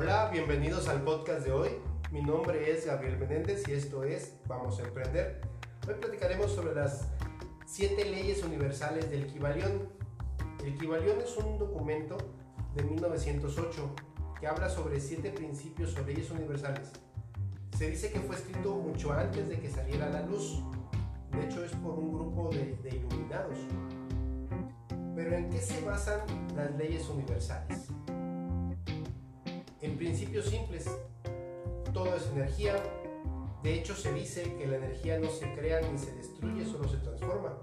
Hola, bienvenidos al podcast de hoy. Mi nombre es Gabriel Menéndez y esto es Vamos a Emprender. Hoy platicaremos sobre las siete leyes universales del Kibalión. El Kibalión es un documento de 1908 que habla sobre siete principios o leyes universales. Se dice que fue escrito mucho antes de que saliera la luz. De hecho, es por un grupo de, de iluminados. Pero ¿en qué se basan las leyes universales? Principios simples. Todo es energía. De hecho, se dice que la energía no se crea ni se destruye, solo se transforma.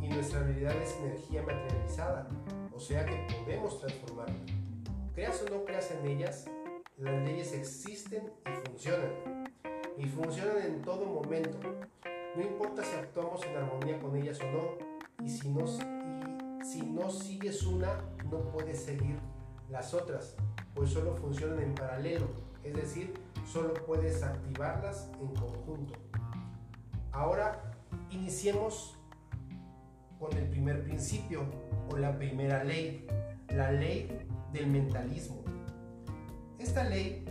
Y nuestra realidad es energía materializada, o sea que podemos transformarla. Creas o no creas en ellas, las leyes existen y funcionan. Y funcionan en todo momento. No importa si actuamos en armonía con ellas o no. Y si no, y si no sigues una, no puedes seguir las otras, pues solo funcionan en paralelo. Es decir, solo puedes activarlas en conjunto. Ahora iniciemos con el primer principio o la primera ley, la ley del mentalismo. Esta ley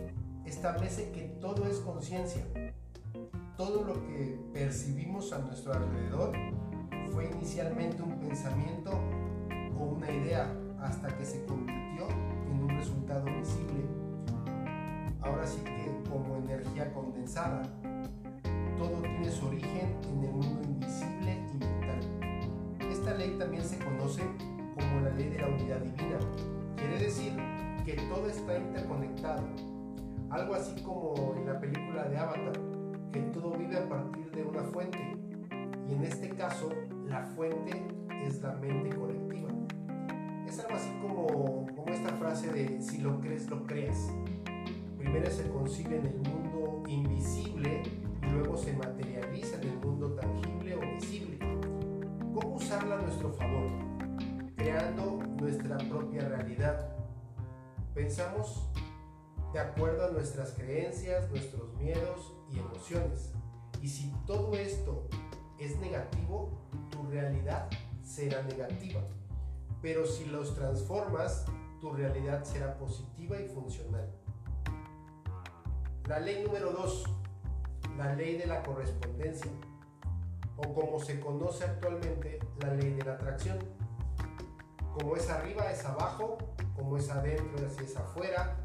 establece que todo es conciencia. Todo lo que percibimos a nuestro alrededor fue inicialmente un pensamiento o una idea hasta que se convirtió en un resultado visible. Ahora sí que como energía condensada. Todo tiene su origen en el mundo invisible y mental. Esta ley también se conoce como la ley de la unidad divina. Quiere decir que todo está interconectado. Algo así como en la película de Avatar, que todo vive a partir de una fuente. Y en este caso, la fuente es la mente colectiva. Es algo así como, como esta frase de si lo crees, lo crees. Primero se concibe en el mundo invisible y luego se materializa en el mundo tangible o visible. ¿Cómo usarla a nuestro favor? Creando nuestra propia realidad. Pensamos de acuerdo a nuestras creencias, nuestros miedos y emociones. Y si todo esto es negativo, tu realidad será negativa. Pero si los transformas, tu realidad será positiva y funcional. La ley número 2, la ley de la correspondencia, o como se conoce actualmente, la ley de la atracción. Como es arriba es abajo, como es adentro así es afuera,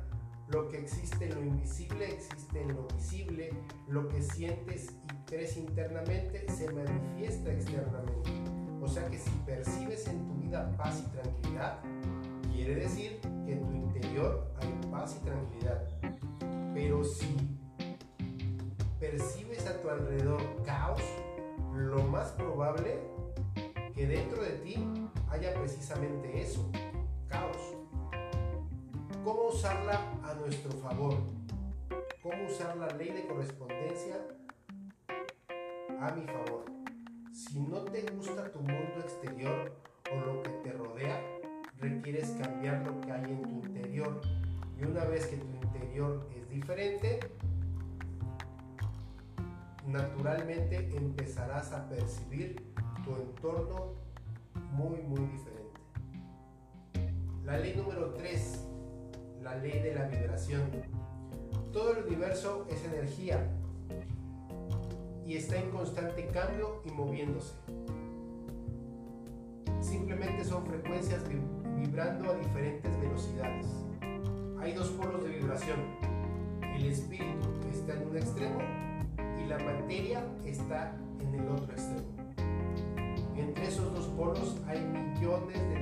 lo que existe en lo invisible existe en lo visible, lo que sientes y crees internamente se manifiesta externamente. O sea que si percibes en tu vida paz y tranquilidad, quiere decir que en tu interior hay paz y tranquilidad. Pero si percibes a tu alrededor caos, lo más probable que dentro de ti haya precisamente eso, caos. ¿Cómo usarla a nuestro favor? ¿Cómo usar la ley de correspondencia a mi favor? Si no te gusta tu mundo exterior o lo que te rodea, requieres cambiar lo que hay en tu interior. Y una vez que tu interior es diferente, naturalmente empezarás a percibir tu entorno muy, muy diferente. La ley número 3, la ley de la vibración. Todo el universo es energía y está en constante cambio y moviéndose. Simplemente son frecuencias vibrando a diferentes velocidades. Hay dos polos de vibración. El espíritu está en un extremo y la materia está en el otro extremo. Entre esos dos polos hay millones de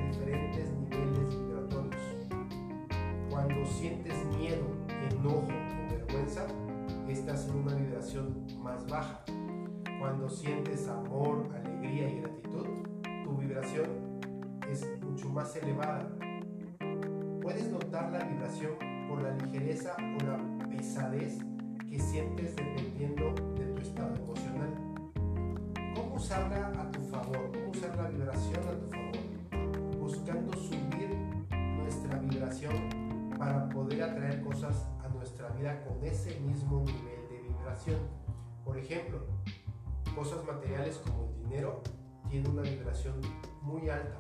o la pesadez que sientes dependiendo de tu estado emocional. ¿Cómo usarla a tu favor? ¿Cómo usar la vibración a tu favor? Buscando subir nuestra vibración para poder atraer cosas a nuestra vida con ese mismo nivel de vibración. Por ejemplo, cosas materiales como el dinero tienen una vibración muy alta.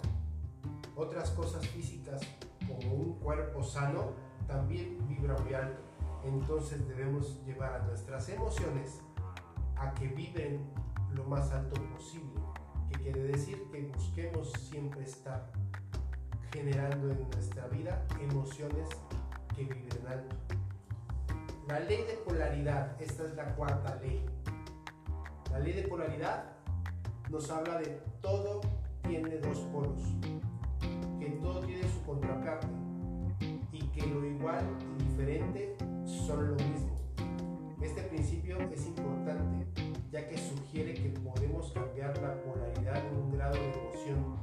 Otras cosas físicas como un cuerpo sano también vibra muy alto. Entonces debemos llevar a nuestras emociones a que vibren lo más alto posible, que quiere decir que busquemos siempre estar generando en nuestra vida emociones que vibren alto. La ley de polaridad, esta es la cuarta ley. La ley de polaridad nos habla de todo tiene dos polos, que todo tiene su contraparte igual y diferente son lo mismo. Este principio es importante ya que sugiere que podemos cambiar la polaridad de un grado de emoción,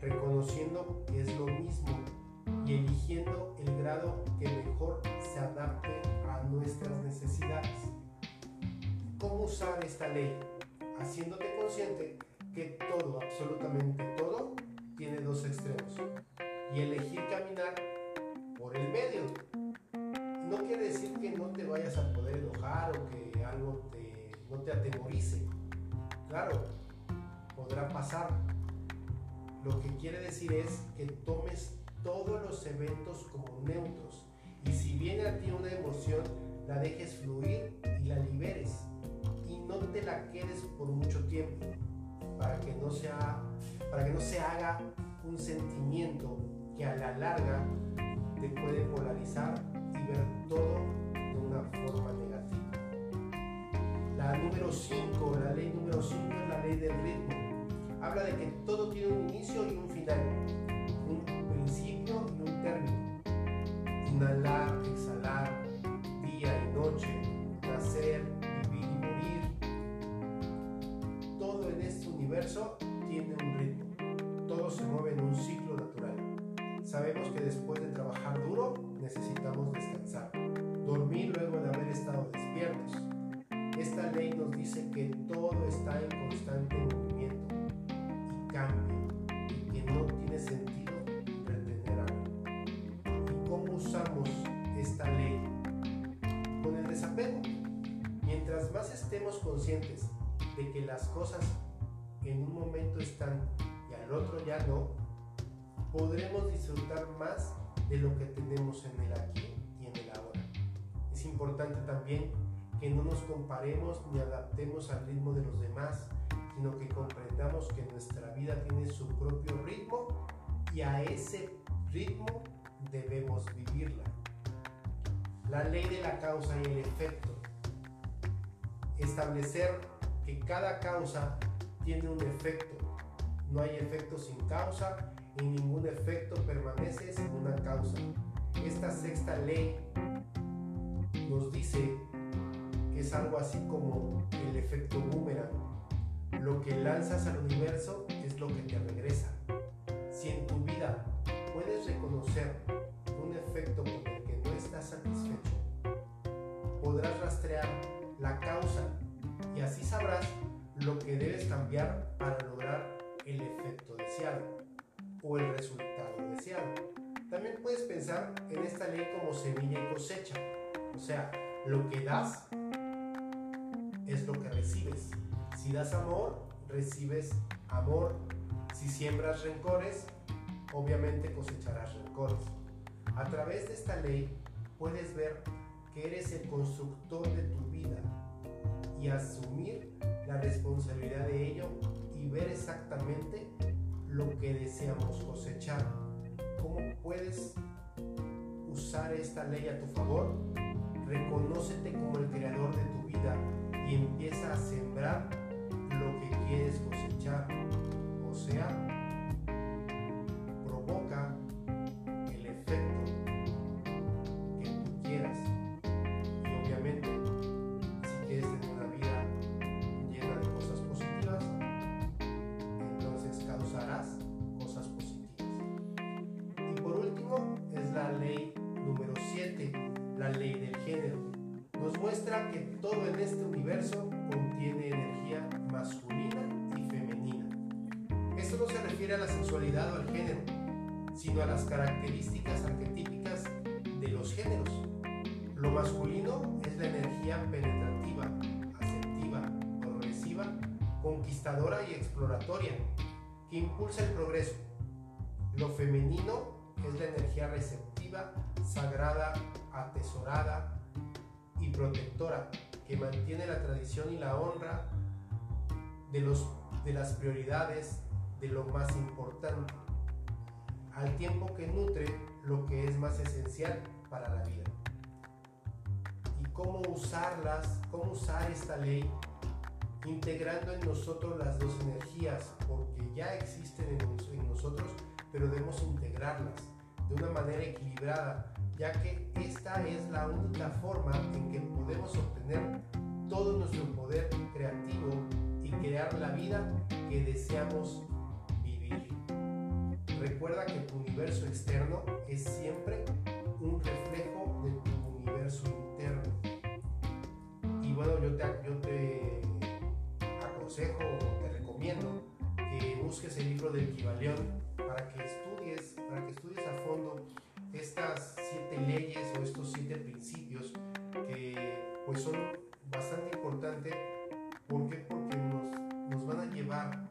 reconociendo que es lo mismo y eligiendo el grado que mejor se adapte a nuestras necesidades. ¿Cómo usar esta ley? Haciéndote consciente que todo, absolutamente todo, tiene dos extremos y elegir caminar por el medio. No quiere decir que no te vayas a poder enojar o que algo te, no te atemorice. Claro, podrá pasar. Lo que quiere decir es que tomes todos los eventos como neutros y si viene a ti una emoción, la dejes fluir y la liberes y no te la quedes por mucho tiempo para que no, sea, para que no se haga un sentimiento que a la larga te puede polarizar y ver todo de una forma negativa. La número 5, la ley número 5 es la ley del ritmo. Habla de que todo tiene un inicio y un final, un principio y un término. Inhalar, Mientras más estemos conscientes de que las cosas en un momento están y al otro ya no, podremos disfrutar más de lo que tenemos en el aquí y en el ahora. Es importante también que no nos comparemos ni adaptemos al ritmo de los demás, sino que comprendamos que nuestra vida tiene su propio ritmo y a ese ritmo debemos vivirla. La ley de la causa y el efecto. Establecer que cada causa tiene un efecto. No hay efecto sin causa y ningún efecto permanece sin una causa. Esta sexta ley nos dice que es algo así como el efecto boomerang. Lo que lanzas al universo es lo que te regresa. Si en tu vida puedes reconocer un efecto con el que no estás satisfecho, podrás rastrear la causa y así sabrás lo que debes cambiar para lograr el efecto deseado o el resultado deseado. También puedes pensar en esta ley como semilla y cosecha. O sea, lo que das es lo que recibes. Si das amor, recibes amor. Si siembras rencores, obviamente cosecharás rencores. A través de esta ley puedes ver que eres el constructor de tu vida y asumir la responsabilidad de ello y ver exactamente lo que deseamos cosechar. ¿Cómo puedes usar esta ley a tu favor? Reconócete como el creador de tu vida y empieza a sembrar lo que quieres cosechar. O sea, sino a las características arquetípicas de los géneros. Lo masculino es la energía penetrativa, asertiva, progresiva, conquistadora y exploratoria, que impulsa el progreso. Lo femenino es la energía receptiva sagrada, atesorada y protectora que mantiene la tradición y la honra de, los, de las prioridades de lo más importante, al tiempo que nutre lo que es más esencial para la vida. Y cómo usarlas, cómo usar esta ley integrando en nosotros las dos energías, porque ya existen en, nosotros, pero debemos integrarlas de una manera equilibrada, ya que esta es la única forma en que podemos obtener todo nuestro poder creativo y crear la vida que deseamos vivir. Recuerda que tu universo externo es siempre un reflejo de tu universo interno. Y bueno, yo te, yo te aconsejo, te recomiendo que busques el libro del Kibalión para que estudies, para que estudies a fondo estas siete leyes o estos siete principios que pues son bastante importantes. ¿Por qué? Porque nos, nos van a llevar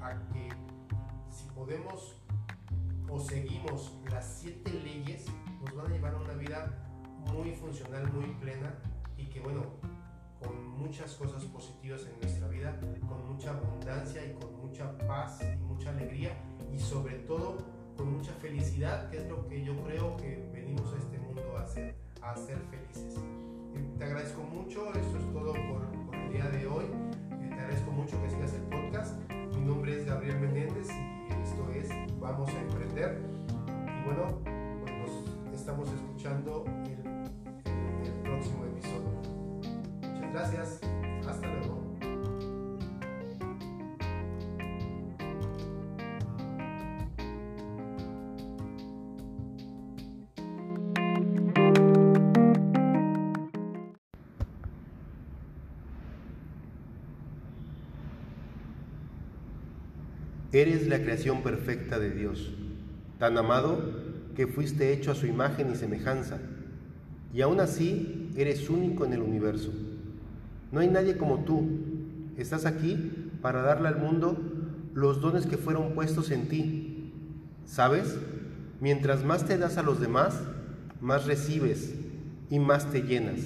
a que si podemos o seguimos las siete leyes, nos van a llevar a una vida muy funcional, muy plena y que bueno, con muchas cosas positivas en nuestra vida, con mucha abundancia y con mucha paz y mucha alegría y sobre todo con mucha felicidad, que es lo que yo creo que venimos a este mundo a hacer, a ser felices. Te agradezco mucho, esto es todo por, por el día de hoy. Te agradezco mucho que sigas el podcast. Mi nombre es Gabriel Menéndez y esto es Vamos a Emprender. Y bueno, pues nos estamos escuchando el, el próximo episodio. Muchas gracias. Eres la creación perfecta de Dios, tan amado que fuiste hecho a su imagen y semejanza, y aún así eres único en el universo. No hay nadie como tú. Estás aquí para darle al mundo los dones que fueron puestos en ti. ¿Sabes? Mientras más te das a los demás, más recibes y más te llenas,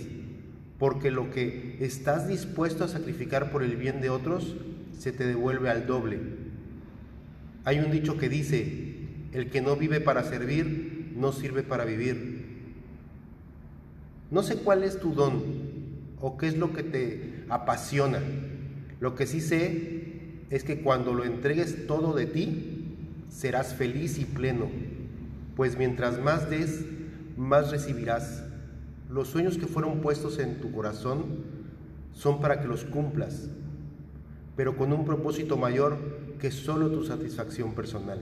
porque lo que estás dispuesto a sacrificar por el bien de otros se te devuelve al doble. Hay un dicho que dice, el que no vive para servir, no sirve para vivir. No sé cuál es tu don o qué es lo que te apasiona. Lo que sí sé es que cuando lo entregues todo de ti, serás feliz y pleno, pues mientras más des, más recibirás. Los sueños que fueron puestos en tu corazón son para que los cumplas, pero con un propósito mayor que solo tu satisfacción personal.